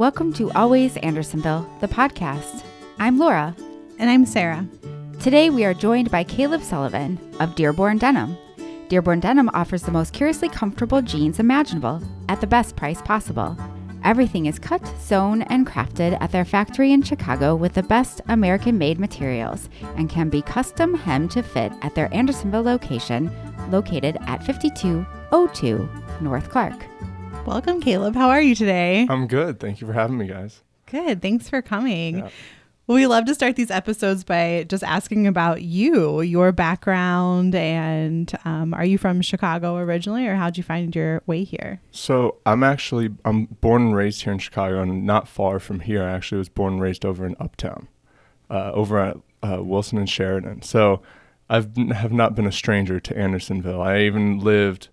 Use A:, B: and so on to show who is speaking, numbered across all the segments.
A: Welcome to Always Andersonville, the podcast. I'm Laura.
B: And I'm Sarah.
A: Today we are joined by Caleb Sullivan of Dearborn Denim. Dearborn Denim offers the most curiously comfortable jeans imaginable at the best price possible. Everything is cut, sewn, and crafted at their factory in Chicago with the best American made materials and can be custom hemmed to fit at their Andersonville location located at 5202 North Clark.
B: Welcome, Caleb. How are you today?
C: I'm good. Thank you for having me, guys.
B: Good. Thanks for coming.
C: Yeah.
B: Well, we love to start these episodes by just asking about you, your background, and um, are you from Chicago originally, or how'd you find your way here?
C: So I'm actually I'm born and raised here in Chicago, and not far from here. I actually was born and raised over in Uptown, uh, over at uh, Wilson and Sheridan. So I've have not been a stranger to Andersonville. I even lived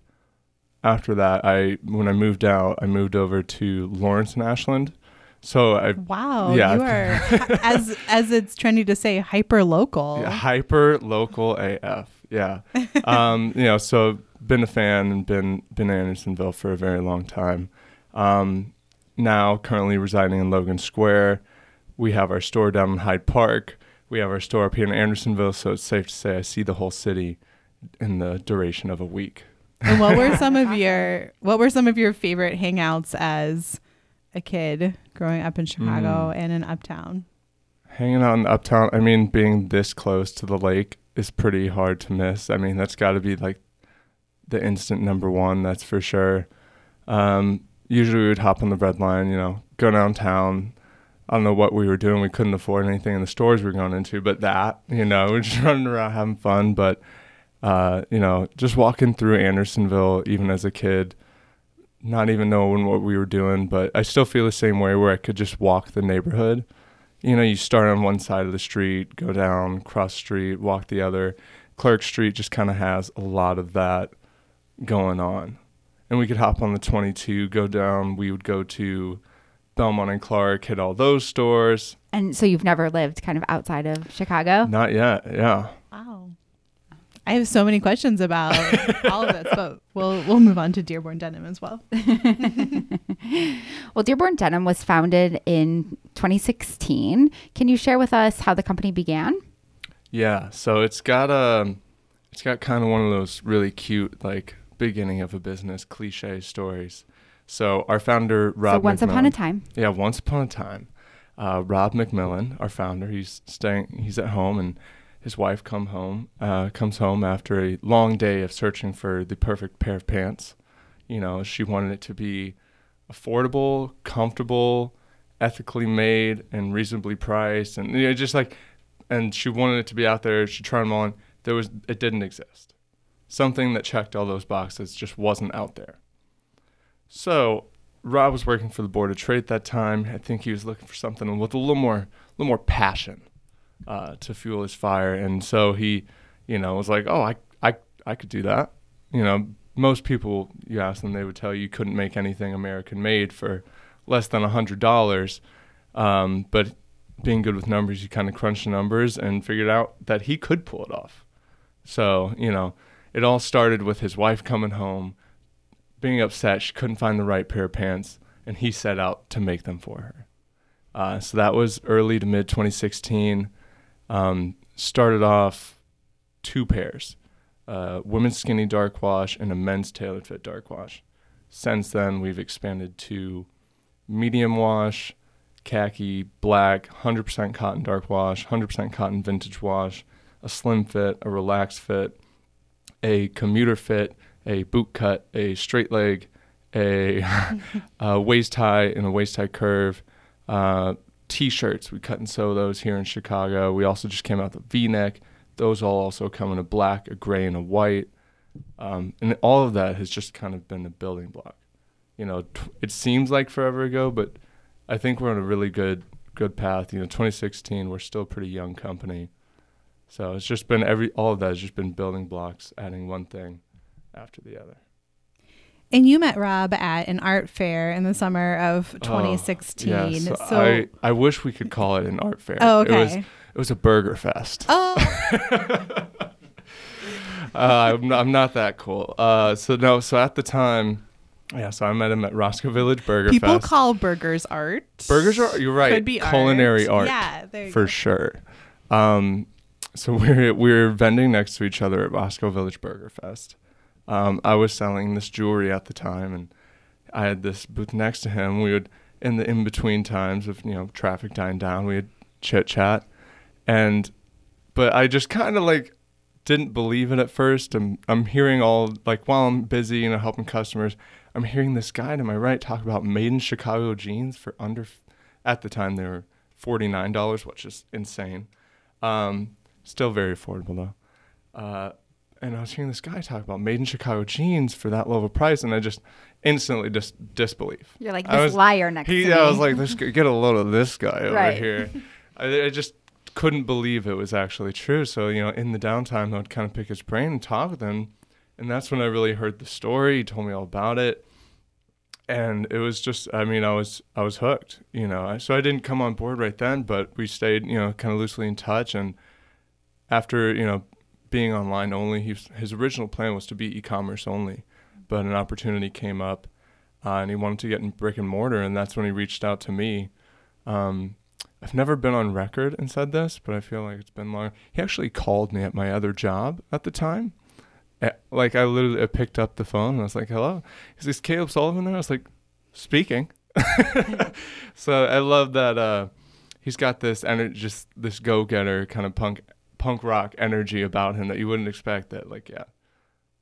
C: after that. I when I moved out, I moved over to Lawrence and Ashland. So I
B: Wow,
C: Yeah.
B: you are as as it's trendy to say, hyper local.
C: Yeah, hyper local AF. Yeah. um, you know, so been a fan and been been in Andersonville for a very long time. Um, now currently residing in Logan Square. We have our store down in Hyde Park. We have our store up here in Andersonville, so it's safe to say I see the whole city in the duration of a week.
B: And what were some of your what were some of your favorite hangouts as a kid growing up in Chicago and in Uptown?
C: Hanging out in Uptown, I mean, being this close to the lake is pretty hard to miss. I mean, that's got to be like the instant number one, that's for sure. Um, usually we would hop on the red line, you know, go downtown. I don't know what we were doing. We couldn't afford anything in the stores we were going into, but that, you know, we're just running around having fun. But, uh, you know, just walking through Andersonville, even as a kid, not even knowing what we were doing, but I still feel the same way where I could just walk the neighborhood you know, you start on one side of the street, go down, cross street, walk the other. Clark Street just kind of has a lot of that going on. And we could hop on the 22, go down. We would go to Belmont and Clark, hit all those stores.
A: And so you've never lived kind of outside of Chicago?
C: Not yet, yeah.
B: Wow. I have so many questions about all of this, but we'll we'll move on to Dearborn Denim as well.
A: Well, Dearborn Denim was founded in 2016. Can you share with us how the company began?
C: Yeah, so it's got a, it's got kind of one of those really cute like beginning of a business cliche stories. So our founder Rob.
A: so once upon a time.
C: Yeah, once upon a time, uh, Rob McMillan, our founder, he's staying. He's at home, and his wife come home. Uh, comes home after a long day of searching for the perfect pair of pants. You know, she wanted it to be affordable, comfortable, ethically made, and reasonably priced, and you know, just like, and she wanted it to be out there. She tried them on. There was, it didn't exist. Something that checked all those boxes just wasn't out there. So Rob was working for the board of trade at that time. I think he was looking for something with a little more, a little more passion uh, to fuel his fire, and so he, you know, was like, "Oh, I, I, I could do that." You know, most people you ask them, they would tell you you couldn't make anything American made for less than a hundred dollars. Um, but being good with numbers, you kind of crunched the numbers and figured out that he could pull it off. So you know, it all started with his wife coming home being upset she couldn't find the right pair of pants, and he set out to make them for her. Uh, so that was early to mid 2016. Um, started off two pairs, uh, women's skinny dark wash and a men's tailored fit dark wash. Since then, we've expanded to medium wash, khaki, black, 100% cotton dark wash, 100% cotton vintage wash, a slim fit, a relaxed fit, a commuter fit, a boot cut, a straight leg, a, a waist high and a waist high curve, uh, t-shirts. We cut and sew those here in Chicago. We also just came out the V-neck. Those all also come in a black, a gray, and a white. Um, and all of that has just kind of been a building block. You know, t- it seems like forever ago, but I think we're on a really good good path. You know, 2016, we're still a pretty young company. So it's just been every all of that has just been building blocks, adding one thing after the other.
B: And you met Rob at an art fair in the summer of
C: Oh,
B: 2016.
C: Yes,
B: so,
C: I, I wish we could call it an art fair.
B: oh,
C: It was
B: okay.
C: it was a burger fest.
B: oh,
C: uh, I'm, not, I'm not that cool. Uh, so no, so at the time, Yeah, so I met him at Roscoe Village Burger
B: People
C: Fest.
B: call burgers art.
C: Burgers are you're right.
B: Could be
C: culinary art.
B: Yeah, there you
C: for
B: go.
C: sure. Um, so we're we're vending next to each other at Roscoe Village Burger Fest. Um, I was selling this jewelry at the time, and I had this booth next to him. We would in the in between times of you know traffic dying down, we would chit chat, and but I just kind of like didn't believe it at first. I'm I'm hearing all like while I'm busy you know helping customers, I'm hearing this guy to my right talk about made in Chicago jeans for under at the time they were forty nine dollars, which is insane. Um, still very affordable though. Uh, and I was hearing this guy talk about made in Chicago jeans for that low of a price, and I just instantly just disbelief.
A: You're like
C: I
A: this
C: was-
A: liar next
C: He,
A: to me.
C: I was like, this, get a load of this guy over here. I, I just couldn't believe it was actually true. So you know, in the downtime, I would kind of pick his brain and talk with him, and that's when I really heard the story. He told me all about it, and it was just, I mean, I was I was hooked. You know, so I didn't come on board right then, but we stayed, you know, kind of loosely in touch. And after you know being online only, he his original plan was to be e-commerce only, but an opportunity came up uh, and he wanted to get in brick and mortar, and that's when he reached out to me. Um, I've never been on record and said this, but I feel like it's been long. He actually called me at my other job at the time. Like I literally picked up the phone and I was like, "Hello, is this Caleb Sullivan?" there?" I was like, "Speaking." so I love that uh, he's got this energy, just this go-getter kind of punk punk rock energy about him that you wouldn't expect. That like, yeah,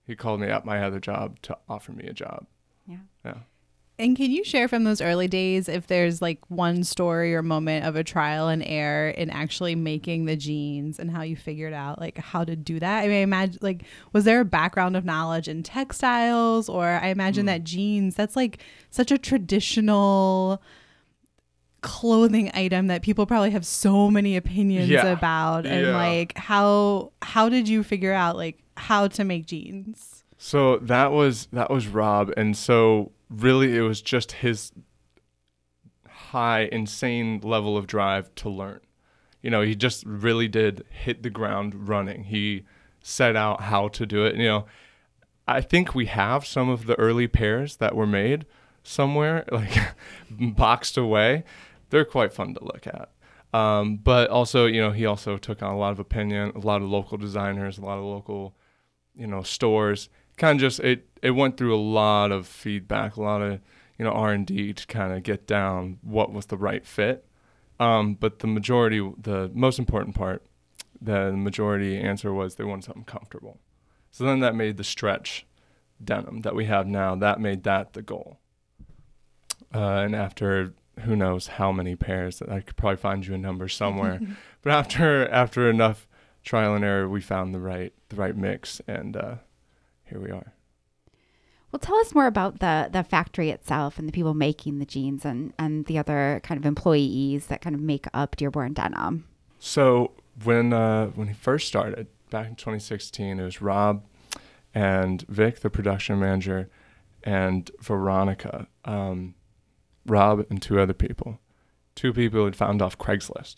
C: he called me at my other job to offer me a job.
A: Yeah.
C: Yeah.
B: And can you share from those early days if there's like one story or moment of a trial and error in actually making the jeans and how you figured out like how to do that? I mean, I imagine like was there a background of knowledge in textiles or I imagine
C: Hmm.
B: that jeans that's like such a traditional clothing item that people probably have so many opinions
C: Yeah.
B: about and
C: Yeah.
B: like how how did you figure out like how to make jeans?
C: So that was that was Rob, and so really it was just his high, insane level of drive to learn. You know, he just really did hit the ground running. He set out how to do it. You know, I think we have some of the early pairs that were made somewhere, like boxed away. They're quite fun to look at. Um, but also, you know, he also took on a lot of opinion, a lot of local designers, a lot of local, you know, stores. Kind of just it. It went through a lot of feedback, a lot of you know R and D to kind of get down what was the right fit. Um, but the majority, the most important part, the majority answer was they wanted something comfortable. So then that made the stretch denim that we have now. That made that the goal. Uh, and after who knows how many pairs, that I could probably find you a number somewhere. but after after enough trial and error, we found the right the right mix, and uh, here we are.
A: Well, tell us more about the the factory itself and the people making the jeans and and the other kind of employees that kind of make up Dearborn Denim.
C: So when uh, when he first started back in 2016, it was Rob and Vic, the production manager, and Veronica. Um, Rob and two other people. Two people had found off Craigslist.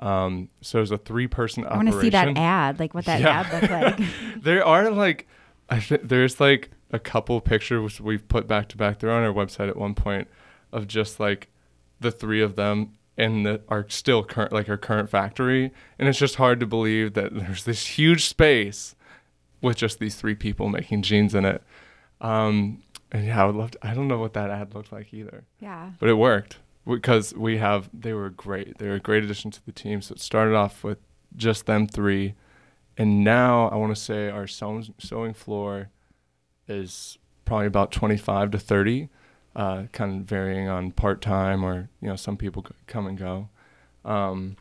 C: Um, so it was a three-person
A: I want to see that ad, like what that
C: Yeah.
A: ad looked like.
C: there are like I th- there's like a couple pictures we've put back to back. They're on our website at one point of just like the three of them in the our still current like our current factory, and it's just hard to believe that there's this huge space with just these three people making jeans in it. Um, and yeah, I would love. To, I don't know what that ad looked like either
A: yeah.
C: but it worked because we have they were great they were a great addition to the team so it started off with just them three and now i want to say our sewing, sewing floor is probably about 25 to 30 uh, kind of varying on part-time or you know some people come and go um,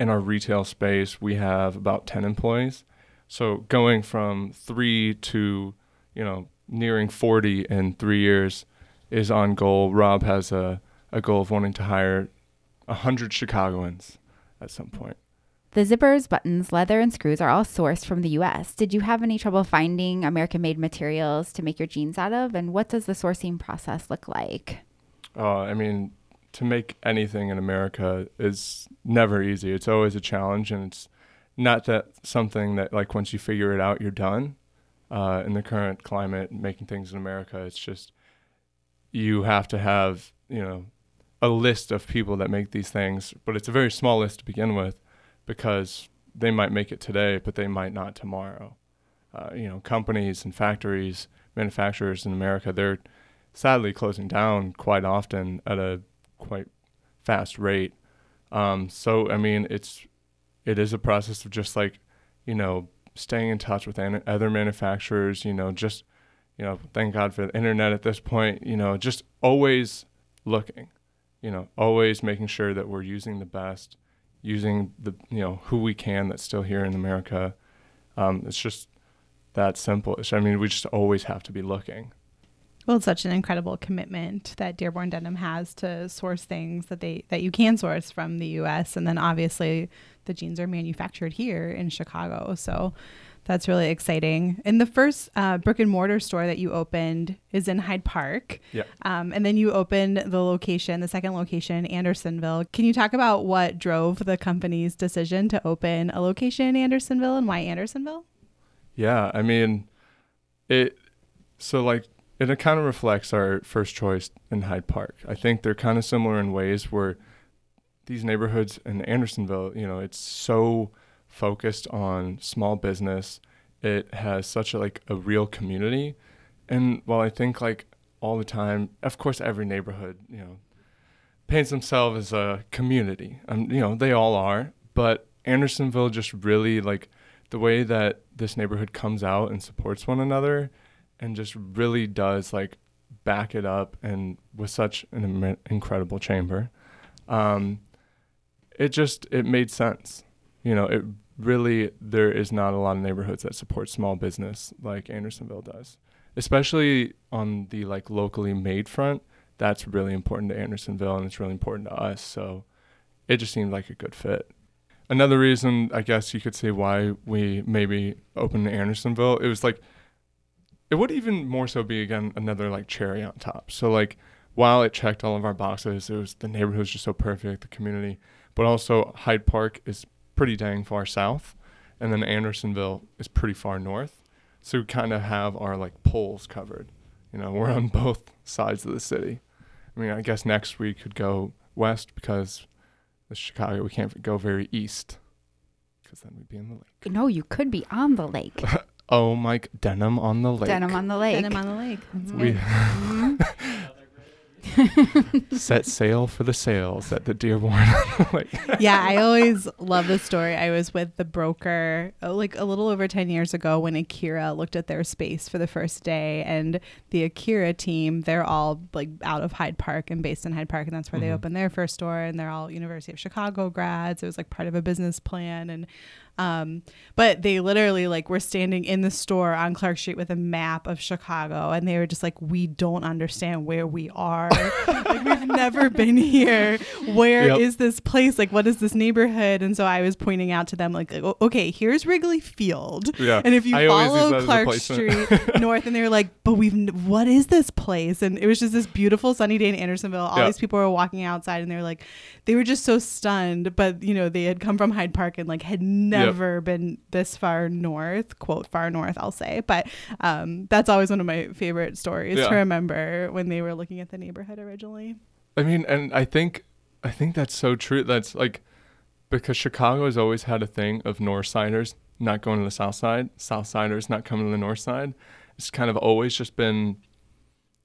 C: in our retail space we have about 10 employees so going from three to you know nearing 40 in three years is on goal. Rob has a, a goal of wanting to hire 100 Chicagoans at some point.
A: The zippers, buttons, leather, and screws are all sourced from the U.S. Did you have any trouble finding American-made materials to make your jeans out of? And what does the sourcing process look like?
C: Uh, I mean, to make anything in America is never easy. It's always a challenge, and it's not that something that like once you figure it out, you're done. Uh, in the current climate, making things in America, it's just you have to have you know a list of people that make these things, but it's a very small list to begin with because they might make it today, but they might not tomorrow. Uh, you know, companies and factories, manufacturers in America, they're sadly closing down quite often at a quite fast rate. Um, so I mean, it's it is a process of just like you know staying in touch with an- other manufacturers. You know, just you know, thank God for the internet at this point. You know, just always looking. You know, always making sure that we're using the best, using the you know who we can that's still here in America. Um, it's just that simple. I mean, we just always have to be looking.
B: Well, it's such an incredible commitment that Dearborn Denim has to source things that they that you can source from the U.S. and then obviously the jeans are manufactured here in Chicago. So that's really exciting. And the first uh, brick and mortar store that you opened is in Hyde Park.
C: Yeah.
B: Um, and then you opened the location, the second location in Andersonville. Can you talk about what drove the company's decision to open a location in Andersonville and why Andersonville?
C: Yeah, I mean, it. So like it kind of reflects our first choice in Hyde Park. I think they're kind of similar in ways where these neighborhoods in Andersonville, you know, it's so focused on small business. It has such a like a real community. And while I think like all the time, of course every neighborhood, you know, paints themselves as a community. Um, you know, they all are, but Andersonville just really like the way that this neighborhood comes out and supports one another and just really does like back it up and with such an Im- incredible chamber. Um, it just it made sense. You know it really there is not a lot of neighborhoods that support small business like andersonville does. Especially on the like locally made front that's really important to andersonville and it's really important to us. So it just seemed like a good fit. Another reason i guess you could say why we maybe opened in andersonville it was like it would even more so be again another like cherry on top. So like while it checked all of our boxes, it was the neighborhood was just so perfect, the community, but also Hyde Park is pretty dang far south, and then Andersonville is pretty far north. So we kind of have our like poles covered. You know, we're on both sides of the city. I mean, I guess next we could go west because the Chicago we can't go very east because then we'd be in the lake.
A: No, you could be on the lake.
C: Oh, Mike, denim on the lake.
A: Denim on the lake.
B: Denim on the lake. That's
C: We
A: Mhm.
C: set sail for the sails at the Dearborn Lake.
B: yeah, I always love the story. I was with the broker uh, like a little over 10 years ago when Akira looked at their space for the first day and the Akira team, they're all like out of Hyde Park and based in Hyde Park and that's where they
C: Mhm.
B: opened their first store and they're all University of Chicago grads. It was like part of a business plan and um but they literally like were standing in the store on Clark Street with a map of Chicago and they were just like we don't understand where we are. like we've never been here. Where is
C: Yep.
B: this place? Like what is this neighborhood? And so I was pointing out to them like, okay, here's Wrigley Field.
C: Yeah.
B: And if you
C: I always use that
B: follow Clark. Street north, and they were like, "But we've n- what is this place?" And it was just this beautiful sunny day in Andersonville. All
C: Yeah.
B: these people were walking outside, and they were like, they were just so stunned. But you know, they had come from Hyde Park and like had never been this far north, quote far north, I'll say. But um, that's always one of my favorite stories
C: Yeah.
B: to remember when they were looking at the neighborhood originally.
C: I mean, and I think I think that's so true. That's like because Chicago has always had a thing of North Siders not going to the South Side, South Siders not coming to the North Side. It's kind of always just been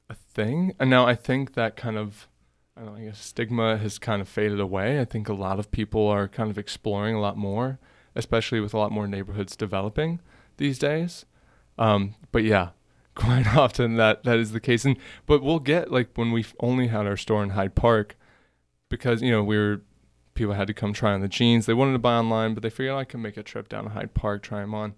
C: a thing. And now I think that kind of I don't know, I guess stigma has kind of faded away. I think a lot of people are kind of exploring a lot more, especially with a lot more neighborhoods developing these days. Um, but yeah, quite often that that is the case. And but we'll get like when we only had our store in Hyde Park, because you know we were people had to come try on the jeans. They wanted to buy online, but they figured I could make a trip down to Hyde Park, try them on.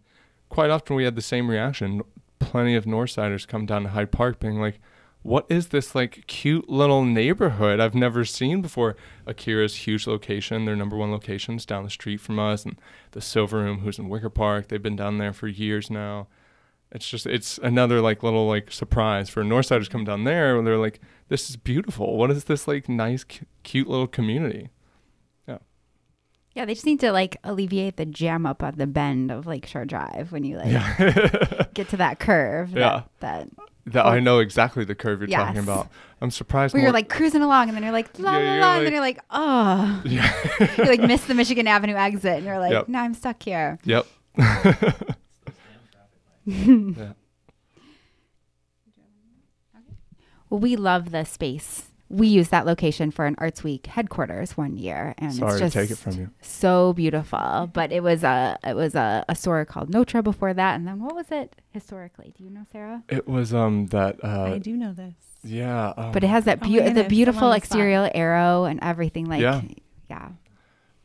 C: Quite often we had the same reaction. Plenty of Northsiders come down to Hyde Park, being like, "What is this like cute little neighborhood I've never seen before?" Akira's huge location, their number one location's down the street from us, and the Silver Room, who's in Wicker Park, they've been down there for years now it's just it's another like little like surprise for Northsiders come down there and they're like, this is beautiful. What is this like nice, cu- cute little community?
A: Yeah, they just need to like alleviate the jam up at the bend of Lakeshore Drive when you like
C: Yeah,
A: get to that curve.
C: Yeah.
A: That, that
C: That I know exactly the curve you're talking about. I'm surprised.
A: Where you're like cruising along and then you're like, la
C: Yeah,
A: la la, and then you're like, oh.
C: yeah.
A: you like miss the Michigan Avenue exit and you're like,
C: Yep.
A: no, I'm stuck here.
C: yep. yeah.
A: Well, we love the space. We used that location for an Arts Week headquarters one year, and
C: Sorry
A: it's
C: to
A: just
C: take it from you.
A: so beautiful. But it was a it was a, a store called Notra before that, and then what was it historically? Do you know, Sarah?
C: It was um that uh
B: I do know this.
C: yeah. Um,
A: But it has that
B: Oh my
A: the beautiful
B: on the spot.
A: exterior arrow and everything. Like,
C: Yeah.
A: yeah.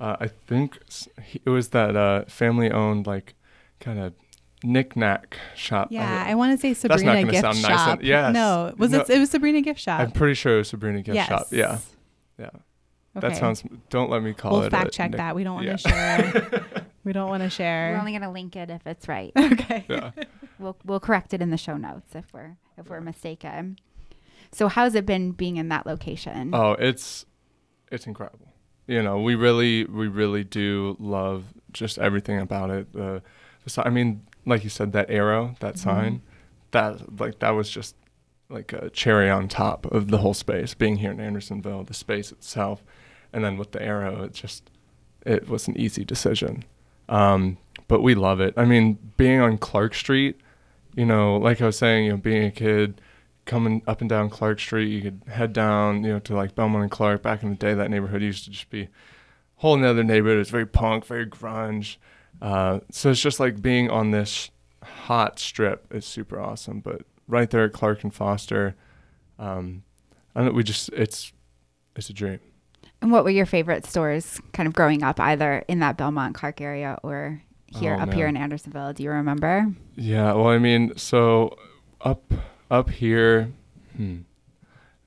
C: Uh, I think it was that uh, family-owned, like, kind of knick-knack shop.
B: Yeah, uh,
C: I,
B: I want to say
C: not
B: Sabrina
C: gonna
B: gift
C: sound nice
B: shop.
C: and- yes.
B: No, was
C: No.
B: it? It was Sabrina gift shop.
C: I'm pretty sure it was Sabrina Gift
B: yes.
C: Shop. Yeah, yeah. That sounds. Don't let me call
B: We'll
C: it.
B: fact
C: a
B: check
C: knick-
B: that. We don't want
C: yeah.
B: to share. we don't want to share.
A: We're only gonna link it if it's right.
B: okay.
C: Yeah.
A: we'll we'll correct it in the show notes if we're if we're mistaken. So how's it been being in that location?
C: Oh, it's it's incredible. You know, we really we really do love just everything about it. The, the I mean, like you said, that arrow, that sign, that like that was just like a cherry on top of the whole space. Being here in Andersonville, the space itself, and then with the arrow, it just it was an easy decision. Um, but we love it. I mean, being on Clark Street, you know, like I was saying, you know, being a kid, coming up and down Clark Street, you could head down, you know, to like Belmont and Clark. Back in the day, that neighborhood used to just be a whole another neighborhood. It was very punk, very grunge. Uh, so it's just like being on this hot strip is super awesome. But right there at Clark and Foster, um, I don't. We just it's it's a dream.
A: And what were your favorite stores kind of growing up, either in that Belmont Clark area or here
C: Oh,
A: up here in. Andersonville? Do you remember?
C: Yeah, well, I mean, so up up here, hmm,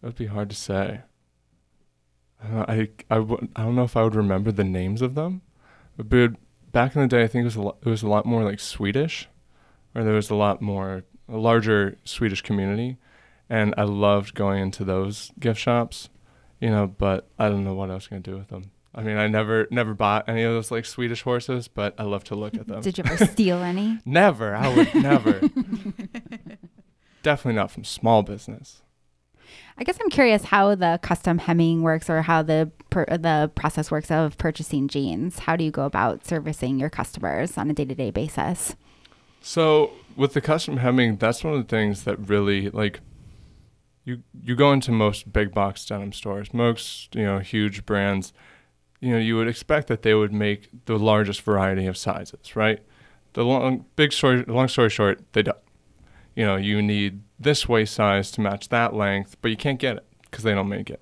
C: it would be hard to say. I don't know, I I, w- I don't know if I would remember the names of them, but back in the day, I think it was a lot, it was a lot more like Swedish, or there was a lot more a larger Swedish community, and I loved going into those gift shops, you know. But I don't know what I was gonna do with them. I mean, I never never bought any of those like Swedish horses, but I love to look at them.
A: Did you ever steal any?
C: Never. I would never. Definitely not from small business.
A: I guess I'm curious how the custom hemming works or how the per, the process works of purchasing jeans. How do you go about servicing your customers on a day to day basis?
C: So with the custom hemming, that's one of the things that really like you you go into most big box denim stores, most, you know, huge brands, you know, you would expect that they would make the largest variety of sizes, right? The long big story long story short, they don't. You know, you need this waist size to match that length, but you can't get it because they don't make it.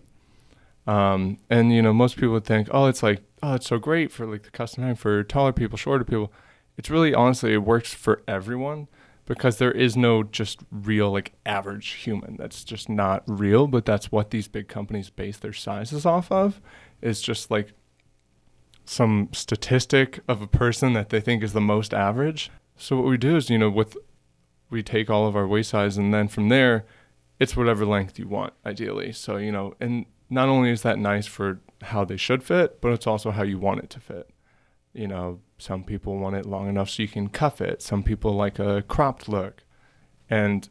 C: Um, and you know, most people would think, oh, it's like, oh, it's so great for like the custom hemming for taller people, shorter people. It's really honestly, it works for everyone because there is no just real like average human. That's just not real. But that's what these big companies base their sizes off of. Is just like some statistic of a person that they think is the most average. So what we do is, you know, with we take all of our waist size and then from there it's whatever length you want ideally. So you know and not only is that nice for how they should fit but it's also how you want it to fit. You know some people want it long enough so you can cuff it. Some people like a cropped look. And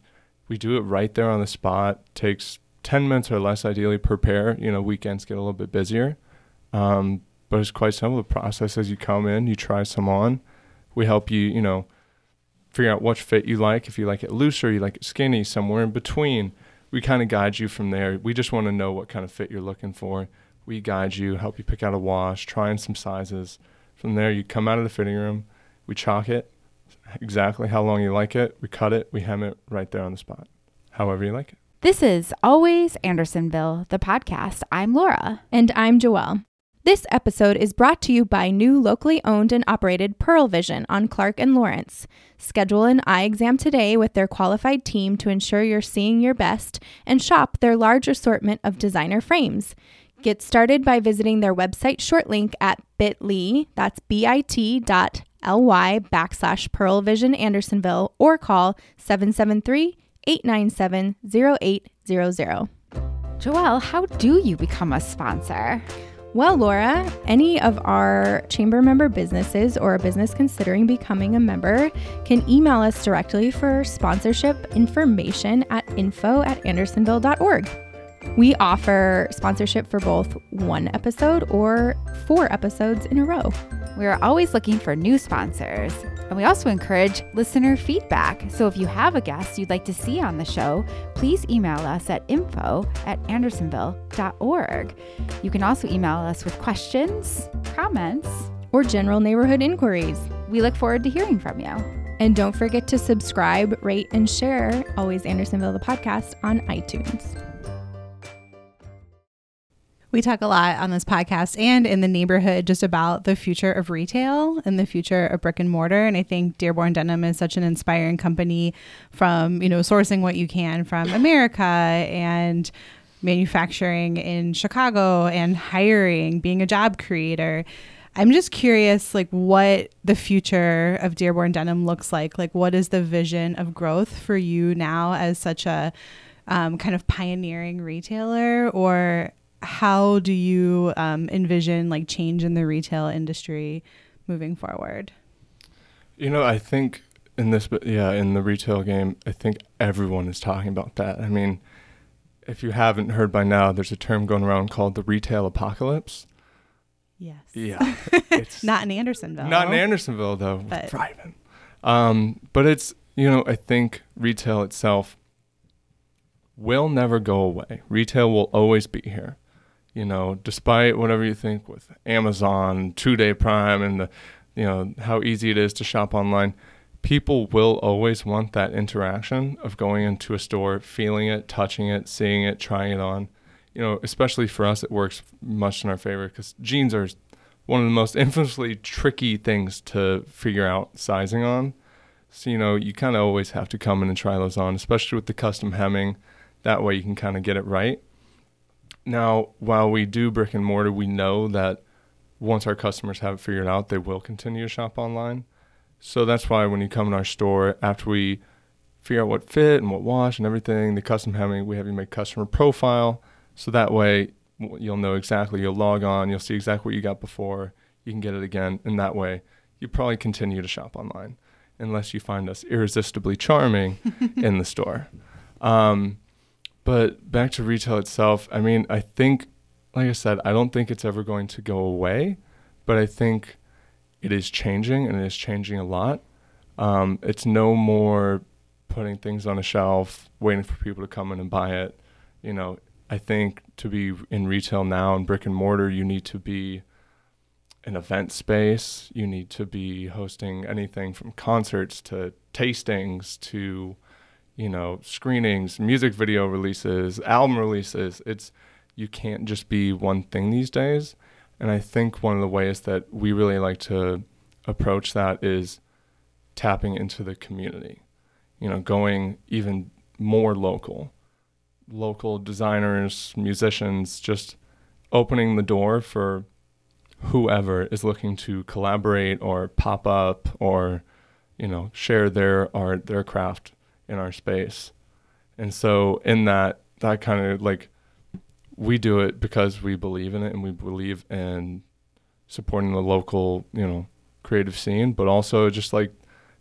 C: we do it right there on the spot. Takes 10 minutes or less ideally per pair. You know weekends get a little bit busier. Um, but it's quite simple. The process is you come in you try some on. We help you you know figure out which fit you like. If you like it looser, you like it skinny, somewhere in between. We kind of guide you from there. We just want to know what kind of fit you're looking for. We guide you, help you pick out a wash, try in some sizes. From there, you come out of the fitting room. We chalk it exactly how long you like it. We cut it. We hem it right there on the spot, however you like it.
A: This is Always Andersonville, the podcast. I'm Laura.
D: And I'm Joelle. This episode is brought to you by new locally owned and operated Pearle Vision on Clark and Lawrence. Schedule an eye exam today with their qualified team to ensure you're seeing your best and shop their large assortment of designer frames. Get started by visiting their website short link at bit.ly, that's bit dot ly backslash Pearle Vision Andersonville, or call 773 897 0800.
A: Joelle, how do you become a sponsor?
D: Well, Laura, any of our chamber member businesses or a business considering becoming a member can email us directly for sponsorship information at info at andersonville.org. We offer sponsorship for both one episode or four episodes in a row.
A: We are always looking for new sponsors. And we also encourage listener feedback. So if you have a guest you'd like to see on the show, please email us at info at andersonville.org. You can also email us with questions, comments,
D: or general neighborhood inquiries.
A: We look forward to hearing from you.
D: And don't forget to subscribe, rate, and share Always Andersonville, the podcast, on iTunes.
B: We talk a lot on this podcast and in the neighborhood just about the future of retail and the future of brick and mortar. And I think Dearborn Denim is such an inspiring company from, you know, sourcing what you can from America and manufacturing in Chicago and hiring, being a job creator. I'm just curious, like, what the future of Dearborn Denim looks like. Like, what is the vision of growth for you now as such a um, kind of pioneering retailer? Or how do you um, envision like change in the retail industry moving forward?
C: You know, I think in this, yeah, in the retail game, I think everyone is talking about that. I mean, if you haven't heard by now, there's a term going around called the retail apocalypse.
B: Yes.
C: Yeah.
B: It's not in Andersonville.
C: Not in Andersonville though. But thriving. Um, but it's you know I think retail itself will never go away. Retail will always be here you know, despite whatever you think with Amazon, two day prime, and the, you know, how easy it is to shop online, people will always want that interaction of going into a store, feeling it, touching it, seeing it, trying it on. You know, especially for us, it works much in our favor because jeans are one of the most infamously tricky things to figure out sizing on. So, you know, you kind of always have to come in and try those on, especially with the custom hemming. That way you can kind of get it right. Now, while we do brick and mortar, we know that once our customers have it figured out, they will continue to shop online. So that's why when you come in our store, after we figure out what fit and what wash and everything, the custom hemming, we have you make customer profile. So that way you'll know exactly, you'll log on, you'll see exactly what you got before, you can get it again. And that way you probably continue to shop online unless you find us irresistibly charming in the store. Um, but back to retail itself, I mean, I think, like I said, I don't think it's ever going to go away, but I think it is changing and it is changing a lot. Um, it's no more putting things on a shelf, waiting for people to come in and buy it. You know, I think to be in retail now in brick and mortar, you need to be an event space. You need to be hosting anything from concerts to tastings to you know, screenings, music video releases, album releases. It's you can't just be one thing these days. And I think one of the ways that we really like to approach that is tapping into the community. You know, going even more local. Local designers, musicians, just opening the door for whoever is looking to collaborate or pop up or, you know, share their art, their craft in our space. And so in that that kind of like we do it because we believe in it and we believe in supporting the local, you know, creative scene, but also just like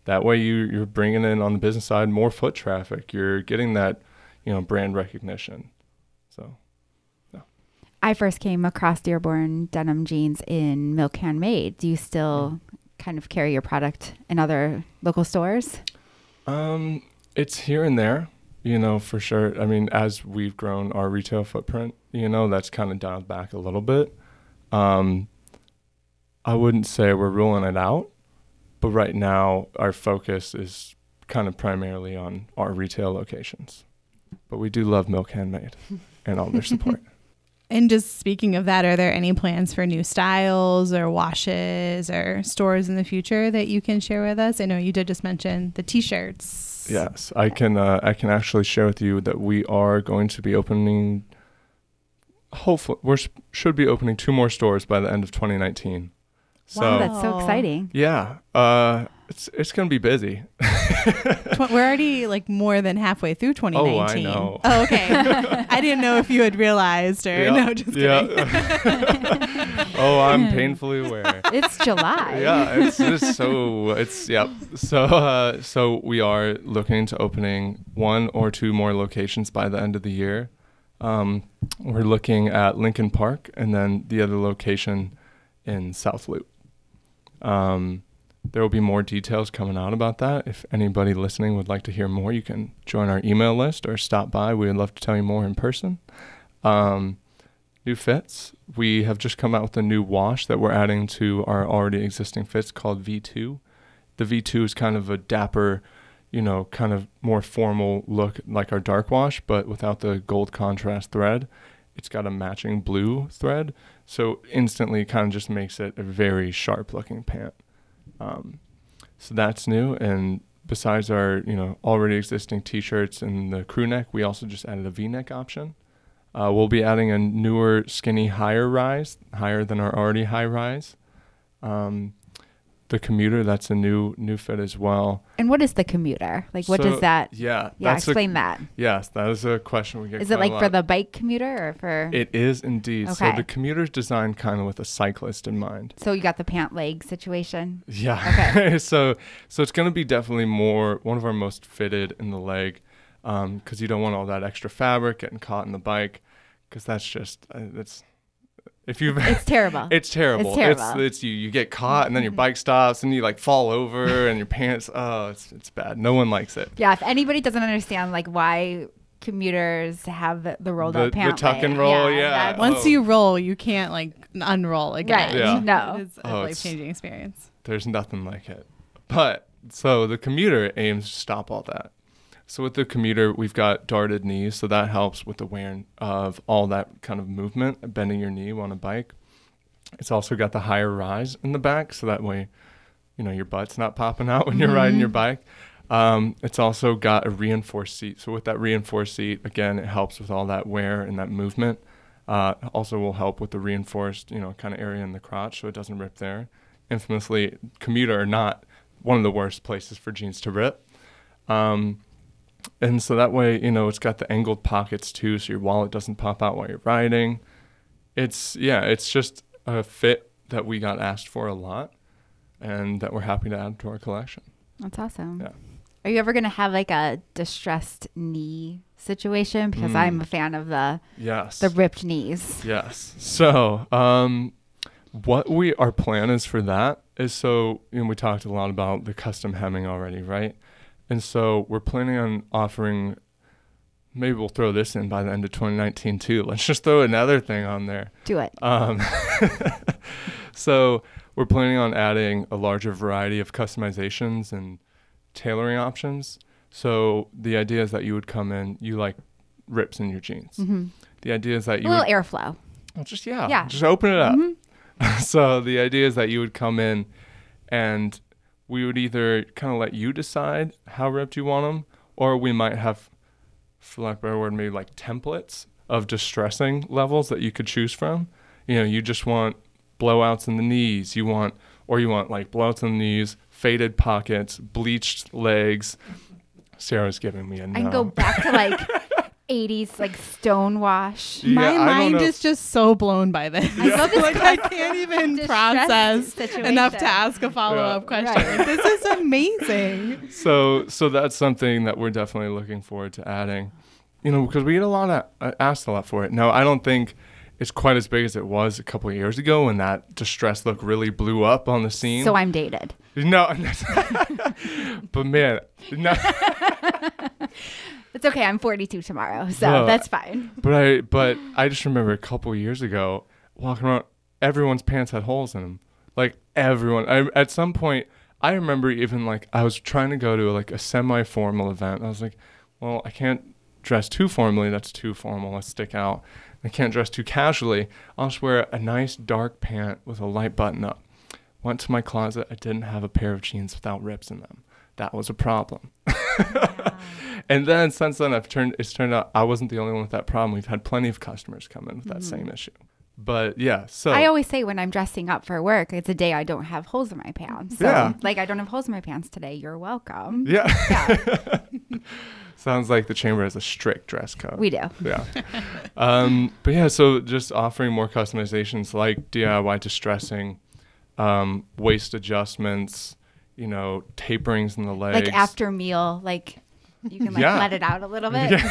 C: that way you you're bringing in on the business side more foot traffic. You're getting that, you know, brand recognition. So yeah.
A: I first came across Dearborn denim jeans in Milk Handmade. Do you still mm. kind of carry your product in other local stores?
C: Um, it's here and there, you know, for sure. I mean, as we've grown our retail footprint, you know, that's kind of dialed back a little bit. Um, I wouldn't say we're ruling it out, but right now our focus is kind of primarily on our retail locations. But we do love Milk Handmade and all their support.
B: And just speaking of that, are there any plans for new styles or washes or stores in the future that you can share with us? I know you did just mention the t-shirts
C: Yes, I can. Uh, I can actually share with you that we are going to be opening. Hopefully, we should be opening two more stores by the end of 2019.
A: So, wow, that's so exciting!
C: Yeah, uh, it's it's gonna be busy.
B: We're already like more than halfway through 2019.
C: Oh, I know.
B: Oh, okay. I didn't know if you had realized or
C: yeah,
B: no, just kidding.
C: Yeah. Oh, I'm painfully aware.
A: It's July.
C: yeah, it's just so it's yep. So uh, so we are looking to opening one or two more locations by the end of the year. Um, we're looking at Lincoln Park and then the other location in South Loop. Um, there will be more details coming out about that. If anybody listening would like to hear more, you can join our email list or stop by. We would love to tell you more in person. Um, new fits. We have just come out with a new wash that we're adding to our already existing fits called V2. The V2 is kind of a dapper, you know, kind of more formal look like our dark wash, but without the gold contrast thread. It's got a matching blue thread, so instantly kind of just makes it a very sharp looking pant. Um, so that's new. And besides our, you know, already existing t-shirts and the crew neck, we also just added a V-neck option. Uh, we'll be adding a newer skinny higher rise, higher than our already high rise. Um, the commuter, that's a new new fit as well.
A: And what is the commuter? Like, what
C: So,
A: does that?
C: Yeah,
A: Yeah,
C: that's a-
A: explain that.
C: yes, that is a question we get.
A: Is it like for the bike commuter or for?
C: It is indeed.
A: okay.
C: So the commuter is designed kind of with a cyclist in mind.
A: so you got the pant leg situation.
C: Yeah.
A: Okay.
C: so so it's going to be definitely more one of our most fitted in the leg, because you don't want all that extra fabric getting caught in the bike, because that's just uh, it's if you've
A: It's terrible.
C: it's terrible.
A: It's terrible.
C: It's, it's you you get caught and then your bike stops and you like fall over and your pants. Oh, it's it's bad. No one likes it.
A: yeah, if anybody doesn't understand like why commuters have the, the rolled
C: The-
A: up
C: the
A: pant
C: tuck
A: leg,
C: and roll, yeah.
A: that's-
B: Once
C: Oh.
B: you roll, you can't like unroll again.
A: Right.
C: Yeah.
A: No.
B: It is oh, a
C: Oh, it's-
B: life changing experience.
C: There's nothing like it. But so the commuter aims to stop all that. So with the commuter, we've got darted knees, so that helps with the wear of all that kind of movement, bending your knee on a bike. It's also got the higher rise in the back, so that way, you know, your butt's not popping out when you're riding your bike. Um, it's also got a reinforced seat. So with that reinforced seat, again, it helps with all that wear and that movement. Uh, also will help with the reinforced, you know, kind of area in the crotch, so it doesn't rip there. Infamously, commuter are not one of the worst places for jeans to rip. Um, and so that way, you know, it's got the angled pockets too, so your wallet doesn't pop out while you're riding. It's yeah, it's just a fit that we got asked for a lot, and that we're happy to add to our collection.
A: That's awesome.
C: Yeah.
A: Are you ever gonna have like a distressed knee situation? Because
C: Mm.
A: I'm a fan of the
C: Yes.
A: the ripped knees.
C: Yes. So, um, what we our plan is for that is so you know we talked a lot about the custom hemming already, right? And so we're planning on offering. Maybe we'll throw this in by the end of 2019 too. Let's just throw another thing on there.
A: Do it.
C: Um, so we're planning on adding a larger variety of customizations and tailoring options. So the idea is that you would come in, you like rips in your jeans.
A: hmm
C: The idea is that
A: A
C: you
A: little
C: would
A: airflow.
C: well, just yeah,
A: Yeah.
C: just open it up.
A: Mhm.
C: so the idea is that you would come in, and we would either kind of let you decide how ripped you want them, or we might have, for lack of a better word, maybe like templates of distressing levels that you could choose from. You know, you just want blowouts in the knees. You want, or you want like blowouts in the knees, faded pockets, bleached legs. Sarah's giving me a no.
A: I can go back to like 80s like stone wash.
C: Yeah,
B: My mind is just so blown by this.
A: I love this
B: like I can't even process
A: situation.
B: enough to ask a follow up
C: Yeah.
B: question.
A: Right.
B: Like, this is amazing.
C: so so that's something that we're definitely looking forward to adding you know because we get a lot of uh, asked a lot for it No, i don't think it's quite as big as it was a couple of years ago when that distress look really blew up on the scene
A: So I'm dated.
C: no but man no
A: It's okay. I'm 42 tomorrow, so
C: No.
A: that's fine.
C: but i but i just remember a couple years ago walking around everyone's pants had holes in them like everyone I, at some point i remember even like i was trying to go to like a semi-formal event i was like well i can't dress too formally that's too formal let's stick out i can't dress too casually i'll just wear a nice dark pant with a light button up went to my closet i didn't have a pair of jeans without rips in them that was a problem and then since then i've turned it's turned out i wasn't the only one with that problem we've had plenty of customers come in with that
A: Mhm.
C: same issue but yeah, so
A: I always say when I'm dressing up for work, it's a day I don't have holes in my pants. So,
C: Yeah.
A: like, I don't have holes in my pants today. You're welcome.
C: yeah.
A: Yeah,
C: Sounds like the chamber has a strict dress code.
A: we do.
C: yeah. Um, but yeah, so just offering more customizations like DIY distressing, um, waist adjustments, you know, taperings in the legs.
A: Like after meal, like you can like
C: Yeah.
A: let it out a little bit.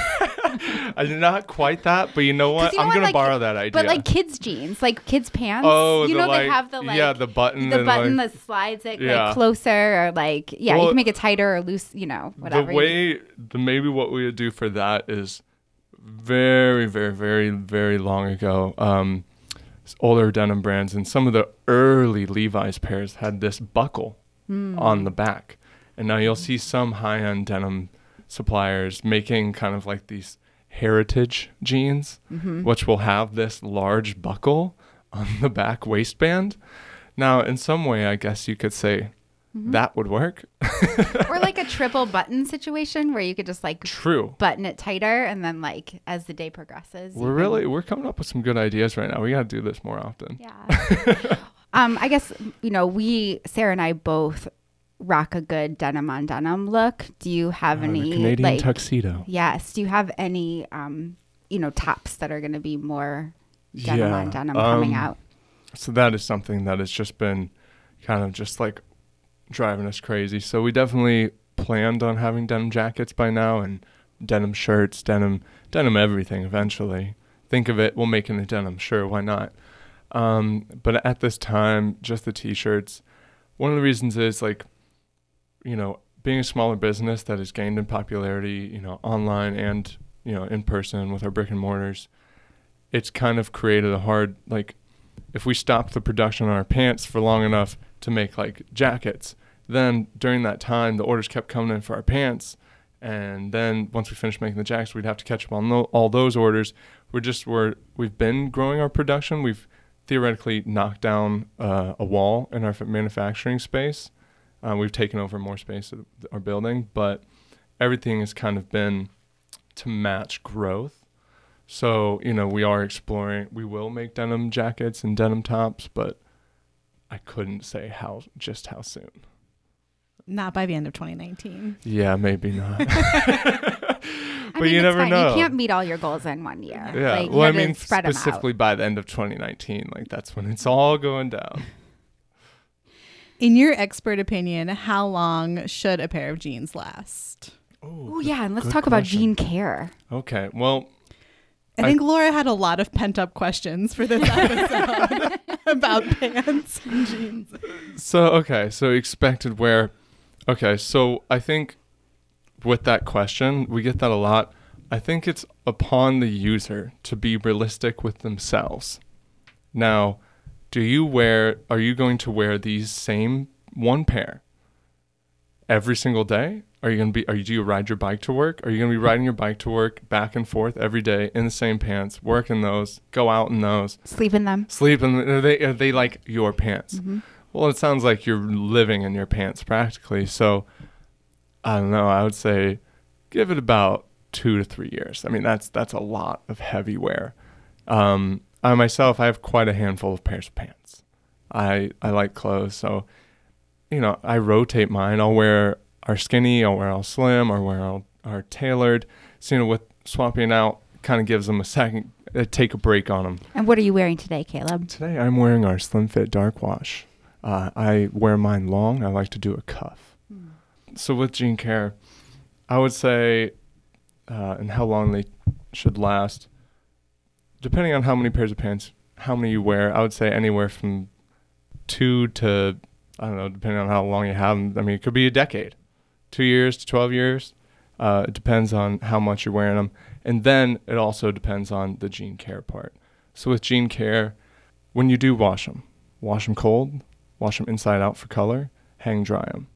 C: I did not quite that, but you know what?
A: you know
C: I'm
A: what,
C: gonna
A: like-
C: borrow that idea.
A: But like kids' jeans, like kids' pants.
C: oh,
A: you know
C: like,
A: they have the like
C: yeah, the button,
A: the button
C: like,
A: that slides it
C: Yeah.
A: like closer or like yeah, you can make it tighter or loose, you know, whatever.
C: The way, the maybe what we would do for that is very, very, very, very long ago. Um, older denim brands and some of the early Levi's pairs had this buckle
A: Hmm.
C: on the back, and now you'll see some high-end denim suppliers making kind of like these heritage jeans,
A: Mm-hmm.
C: which will have this large buckle on the back waistband. Now, in some way, I guess you could say
A: Mm-hmm.
C: that would work.
A: or like a triple button situation where you could just like
C: True.
A: button it tighter and then like as the day progresses.
C: We're
A: can-
C: really we're coming up with some good ideas right now. We got to do this more often.
A: Yeah. um, I guess you know we Sarah and I both rock a good denim on denim look. Do you have
C: Uh,
A: any
C: Canadian
A: like
C: tuxedo.
A: yes? Do you have any um you know tops that are going to be more denim on denim coming
C: um,
A: out?
C: So that is something that has just been kind of just like driving us crazy. So we definitely planned on having denim jackets by now and denim shirts, denim denim everything eventually. Think of it, we'll make it a denim, sure, why not? Um, but at this time, just the t-shirts. One of the reasons is like, you know, being a smaller business that has gained in popularity, you know, online and you know in person with our brick and mortars, it's kind of created a hard like, if we stopped the production on our pants for long enough to make like jackets, then during that time the orders kept coming in for our pants, and then once we finished making the jackets, we'd have to catch up on tho- all those orders. We're just we're we've been growing our production. We've theoretically knocked down uh, a wall in our manufacturing space. Uh, we've taken over more space of our building, but everything has kind of been to match growth. So, you know, we are exploring, we will make denim jackets and denim tops, but I couldn't say how, just how soon.
B: Not by the end of 2019.
C: Yeah, maybe not.
A: I
C: but
A: mean,
C: you never
A: fine.
C: know.
A: You can't meet all your goals in one year.
C: yeah.
A: Like,
C: well, I mean,
A: spread 'em
C: specifically by the end of 2019, like that's when it's all going down.
B: In your expert opinion, how long should a pair of jeans last?
A: Oh yeah, and let's
C: good
A: talk about
C: question.
A: jean care.
C: Okay. Well,
B: I
C: I-
B: think Laura had a lot of pent up questions for this episode about pants and jeans.
C: So okay, so expected wear. Okay, so I think with that question, we get that a lot. I think it's upon the user to be realistic with themselves. Now, do you wear are you going to wear these same one pair every single day? Are you going to be are you do you ride your bike to work? Are you going to be riding your bike to work back and forth every day in the same pants, work in those, go out in those?
A: Sleep in them.
C: sleep and are they are they like your pants
A: Mm-hmm.
C: well it sounds like you're living in your pants practically so i don't know i would say give it about two to three years i mean that's that's a lot of heavy wear um, i myself i have quite a handful of pairs of pants i i like clothes so you know i rotate mine i'll wear our skinny i'll wear all slim or wear all our tailored so you know with swapping out kind of gives them a second uh, take a break on them
A: And what are you wearing today, Caleb?
C: Today I'm wearing our Slim Fit Dark Wash. Uh, I wear mine long. I like to do a cuff. So with jean care, I would say, uh, and how long they should last, depending on how many pairs of pants, how many you wear, I would say anywhere from two to, I don't know, depending on how long you have them. I mean, it could be a decade, two years to 12 years. Uh, it depends on how much you're wearing them. And then it also depends on the jean care part. So with jean care, when you do wash them, wash them cold, wash them inside out for color, hang dry them.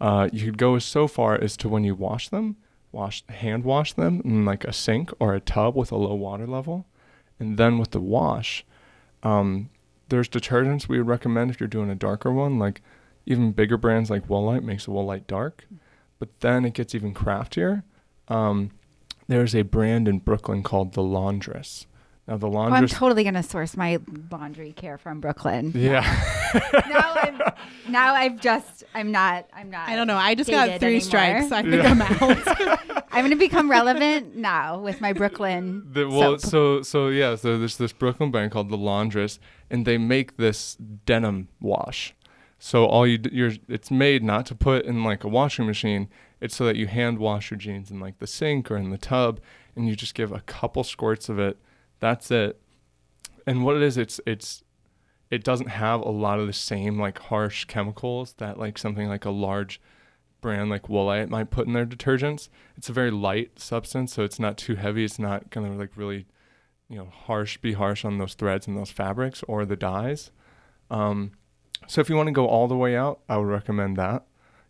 C: Uh, you could go so far as to when you wash them, wash hand wash them in like a sink or a tub with a low water level, and then with the wash, um, there's detergents we would recommend if you're doing a darker one, like even bigger brands like Woolite makes a Woolite dark, but then it gets even craftier. Um, there's a brand in Brooklyn called The Laundress Now the
A: Oh, I'm totally gonna source my laundry care from Brooklyn.
C: yeah.
A: now I'm now I've just I'm not I'm not
B: I don't know. I just got three
A: anymore.
B: strikes. I think
C: Yeah.
B: I'm out.
A: I'm gonna become relevant now with my Brooklyn.
C: The, well,
A: soap.
C: so so yeah, so there's this Brooklyn brand called the Laundress, and they make this denim wash. So all you d- you're it's made not to put in like a washing machine. It's so that you hand wash your jeans in like the sink or in the tub, and you just give a couple squirts of it. That's it. And what it is, it's it's it doesn't have a lot of the same like harsh chemicals that like something like a large brand like Woolite might put in their detergents. It's a very light substance, so it's not too heavy. It's not gonna like really, you know, harsh be harsh on those threads and those fabrics or the dyes. Um, so if you want to go all the way out, I would recommend that.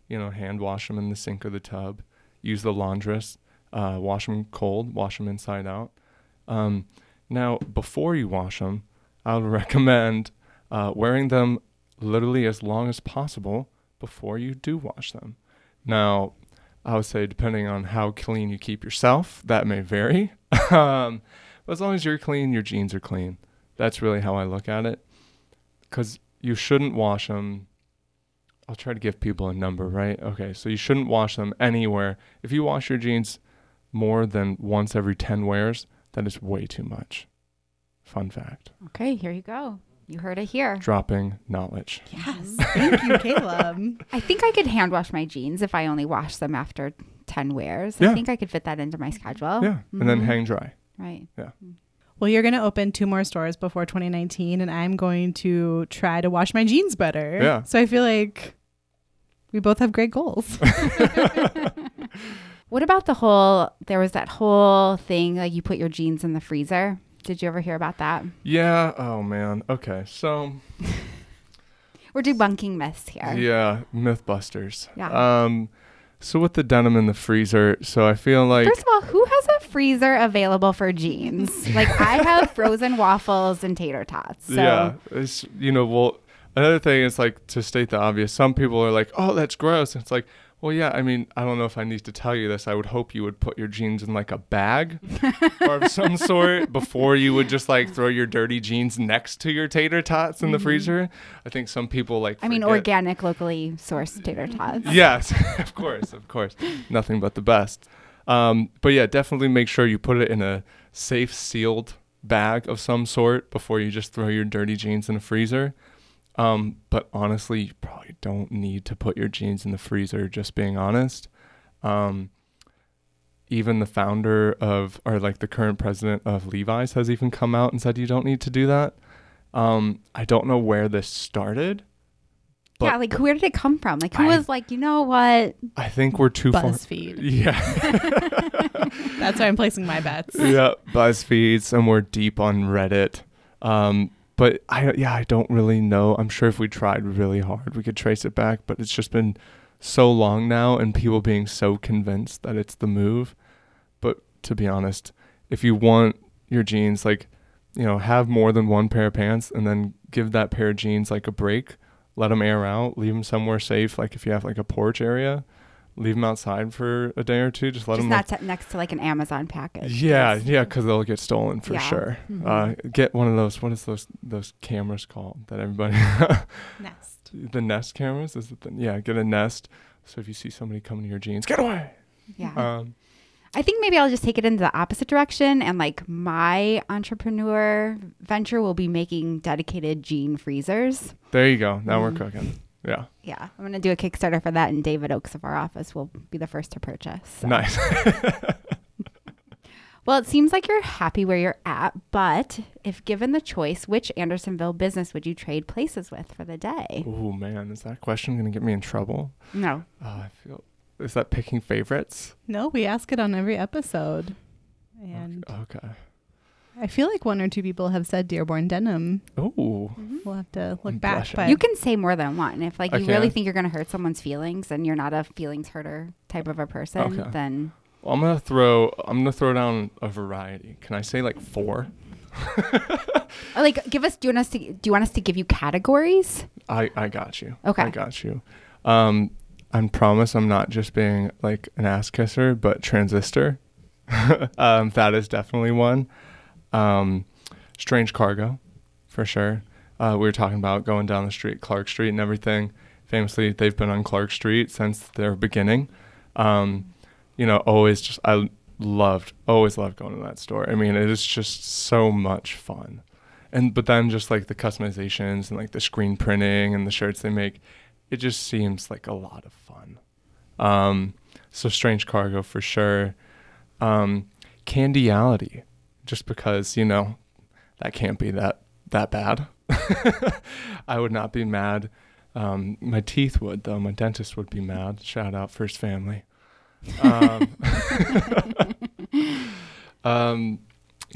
C: You know, hand wash them in the sink or the tub. Use the laundress. Uh, wash them cold. Wash them inside out. Um, now, before you wash them, I would recommend uh, wearing them literally as long as possible before you do wash them. Now, I would say depending on how clean you keep yourself, that may vary. um, but as long as you're clean, your jeans are clean. That's really how I look at it. Because you shouldn't wash them. I'll try to give people a number, right? Okay, so you shouldn't wash them anywhere. If you wash your jeans more than once every 10 wears, that is way too much. Fun fact.
A: Okay, here you go. You heard it here.
C: Dropping knowledge.
B: yes. Thank you, Caleb.
A: I think I could hand wash my jeans if I only wash them after 10 wears.
C: Yeah.
A: I think I could fit that into my schedule.
C: yeah, and then
A: Mhm.
C: hang dry.
A: Right. Yeah.
B: Well, you're going to open two more stores before 2019, and I'm going to try to wash my jeans better.
C: Yeah.
B: So I feel like we both have great goals.
A: What about the whole, there was that whole thing, like you put your jeans in the freezer. Did you ever hear about that?
C: Yeah. Oh man. Okay. So
A: We're debunking myths here.
C: yeah, MythBusters.
A: Yeah.
C: Um, so with the denim in the freezer, so I feel like
A: First of all, who has a freezer available for jeans? like I have frozen waffles and tater tots. So
C: yeah, it's you know well another thing is like to state the obvious. Some people are like, oh, that's gross. It's like. Well, yeah, I mean, I don't know if I need to tell you this. I would hope you would put your jeans in like a bag or of some sort before you would just like throw your dirty jeans next to your tater tots in the freezer. I think some people like.
A: Mm-hmm. I mean, organic, locally sourced tater tots.
C: Yes, of course, of course. Nothing but the best. Um, but yeah, definitely make sure you put it in a safe, sealed bag of some sort before you just throw your dirty jeans in a freezer. Um, but honestly, you probably don't need to put your jeans in the freezer, just being honest. Um, even the founder of, or like the current president of Levi's has even come out and said you don't need to do that. Um, I don't know where this started.
A: yeah, like where did it come from? Like who
C: I-
A: was like, you know what?
C: I think we're too far.
B: BuzzFeed.
C: Yeah.
B: That's where I'm placing my bets.
C: yeah, BuzzFeed, somewhere deep on Reddit. Um, but I yeah, I don't really know. I'm sure if we tried really hard, we could trace it back. But it's just been so long now, and people being so convinced that it's the move. But to be honest, if you want your jeans, like you know, have more than one pair of pants, and then give that pair of jeans like a break. Let them air out. Leave them somewhere safe. Like if you have like a porch area, leave them outside for a day or two. Just let
A: Just
C: them
A: not t- next to like an Amazon package.
C: yeah,
A: Yes.
C: yeah, because they'll get stolen for
A: Yeah.
C: sure.
A: Mhm.
C: Uh, get one of those. What is those those cameras called that everybody?
B: Nest.
C: the Nest cameras is it? The, yeah, get a Nest. So if you see somebody coming to your jeans, get away.
A: Yeah.
C: Um,
A: I think maybe I'll just take it in the opposite direction and like my entrepreneur venture will be making dedicated jean freezers.
C: there you go. Now we're
A: Mhm.
C: cooking. Yeah,
A: Yeah. I'm going to do a Kickstarter for that and David Oaks of our office will be the first to purchase. so.
C: nice.
A: Well, it seems like you're happy where you're at, but if given the choice, which Andersonville business would you trade places with for the day?
C: oh man, is that question gonna get me in trouble?
A: No.
C: Oh, I feel. Is that picking favorites?
B: No, we ask it on every episode. And
C: Okay.
B: I feel like one or two people have said Dearborn Denim.
C: Oh,
B: We'll have to look
C: I'm
B: back.
C: blushing.
B: But
A: You can say more than one. If like
C: I
A: you really
C: can?
A: think you're going to hurt someone's feelings and you're not a feelings hurter type of a person,
C: Okay.
A: then
C: well, I'm gonna throw. I'm gonna throw down a variety. Can I say like four?
A: or like give us do you want us to do you want us to give you categories?
C: I I got you.
A: Okay.
C: I got you. Um, I promise I'm not just being like an ass kisser, but transistor. um, that is definitely one. Um, Strange Cargo, for sure. Uh, we were talking about going down the street, Clark Street, and everything. Famously, they've been on Clark Street since their beginning. Um, you know, always just I loved, always loved going to that store. I mean, it is just so much fun. And but then just like the customizations and like the screen printing and the shirts they make, it just seems like a lot of fun. Um, so Strange Cargo for sure. Um, Candyality, just because you know that can't be that that bad. I would not be mad. Um, my teeth would though. My dentist would be mad. Shout out First Family. Um, um,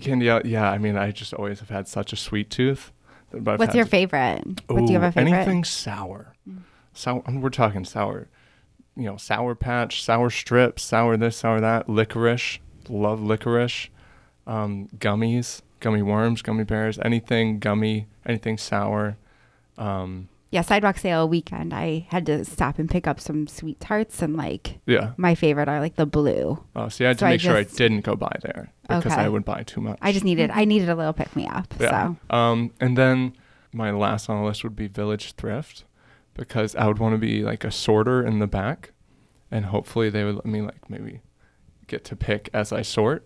C: candy out. Yeah, I mean, I just always have had such a sweet tooth.
A: What's your favorite? what do you have a favorite?
C: Anything sour. Sour. We're talking sour. You know, sour patch, sour strips, sour this, sour that. Licorice. Love licorice. Um, gummies, gummy worms, gummy bears. Anything gummy. Anything sour. Um,
A: Yeah, sidewalk sale weekend. I had to stop and pick up some sweet tarts and like
C: yeah.
A: my favorite are like the blue.
C: Oh, see, I had
A: So
C: to
A: I
C: make sure I didn't go by there because
A: Okay.
C: I would buy too much.
A: I just needed I needed a little pick me up.
C: Yeah.
A: So
C: Um, and then my last on the list would be Village Thrift because I would want to be like a sorter in the back, and hopefully they would let me like maybe get to pick as I sort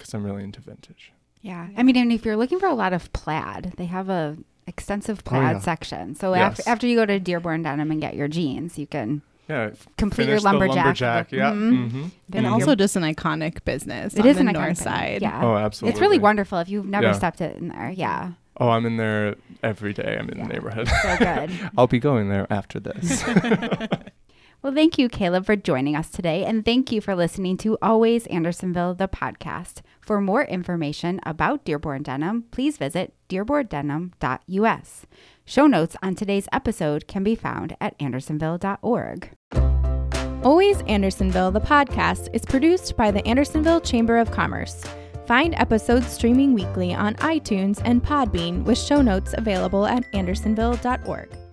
C: because I'm really into vintage.
A: yeah. I mean, and if you're looking for a lot of plaid, they have a extensive plaid
C: yeah.
A: section. So
C: Yes.
A: after after you go to Dearborn Denim and get your jeans, you can
C: Yeah.
A: complete your lumberjack.
C: lumberjack. Yeah.
A: Mhm.
C: Mm-hmm.
B: And also just an iconic business.
A: It
B: on
A: is
B: the
A: an
B: north
A: iconic
B: side.
A: Yeah.
C: Oh, absolutely.
A: It's really wonderful if you've never
C: Yeah.
A: stepped it in there. Yeah.
C: Oh, I'm in there every day. I'm in
A: Yeah.
C: the neighborhood.
A: So good.
C: I'll be going there after this.
A: Well, thank you, Caleb, for joining us today. And thank you for listening to Always Andersonville, the podcast. For more information about Dearborn Denim, please visit dearborndenim.us. Show notes on today's episode can be found at andersonville.org.
D: Always Andersonville, the podcast, is produced by the Andersonville Chamber of Commerce. Find episodes streaming weekly on iTunes and Podbean with show notes available at andersonville.org.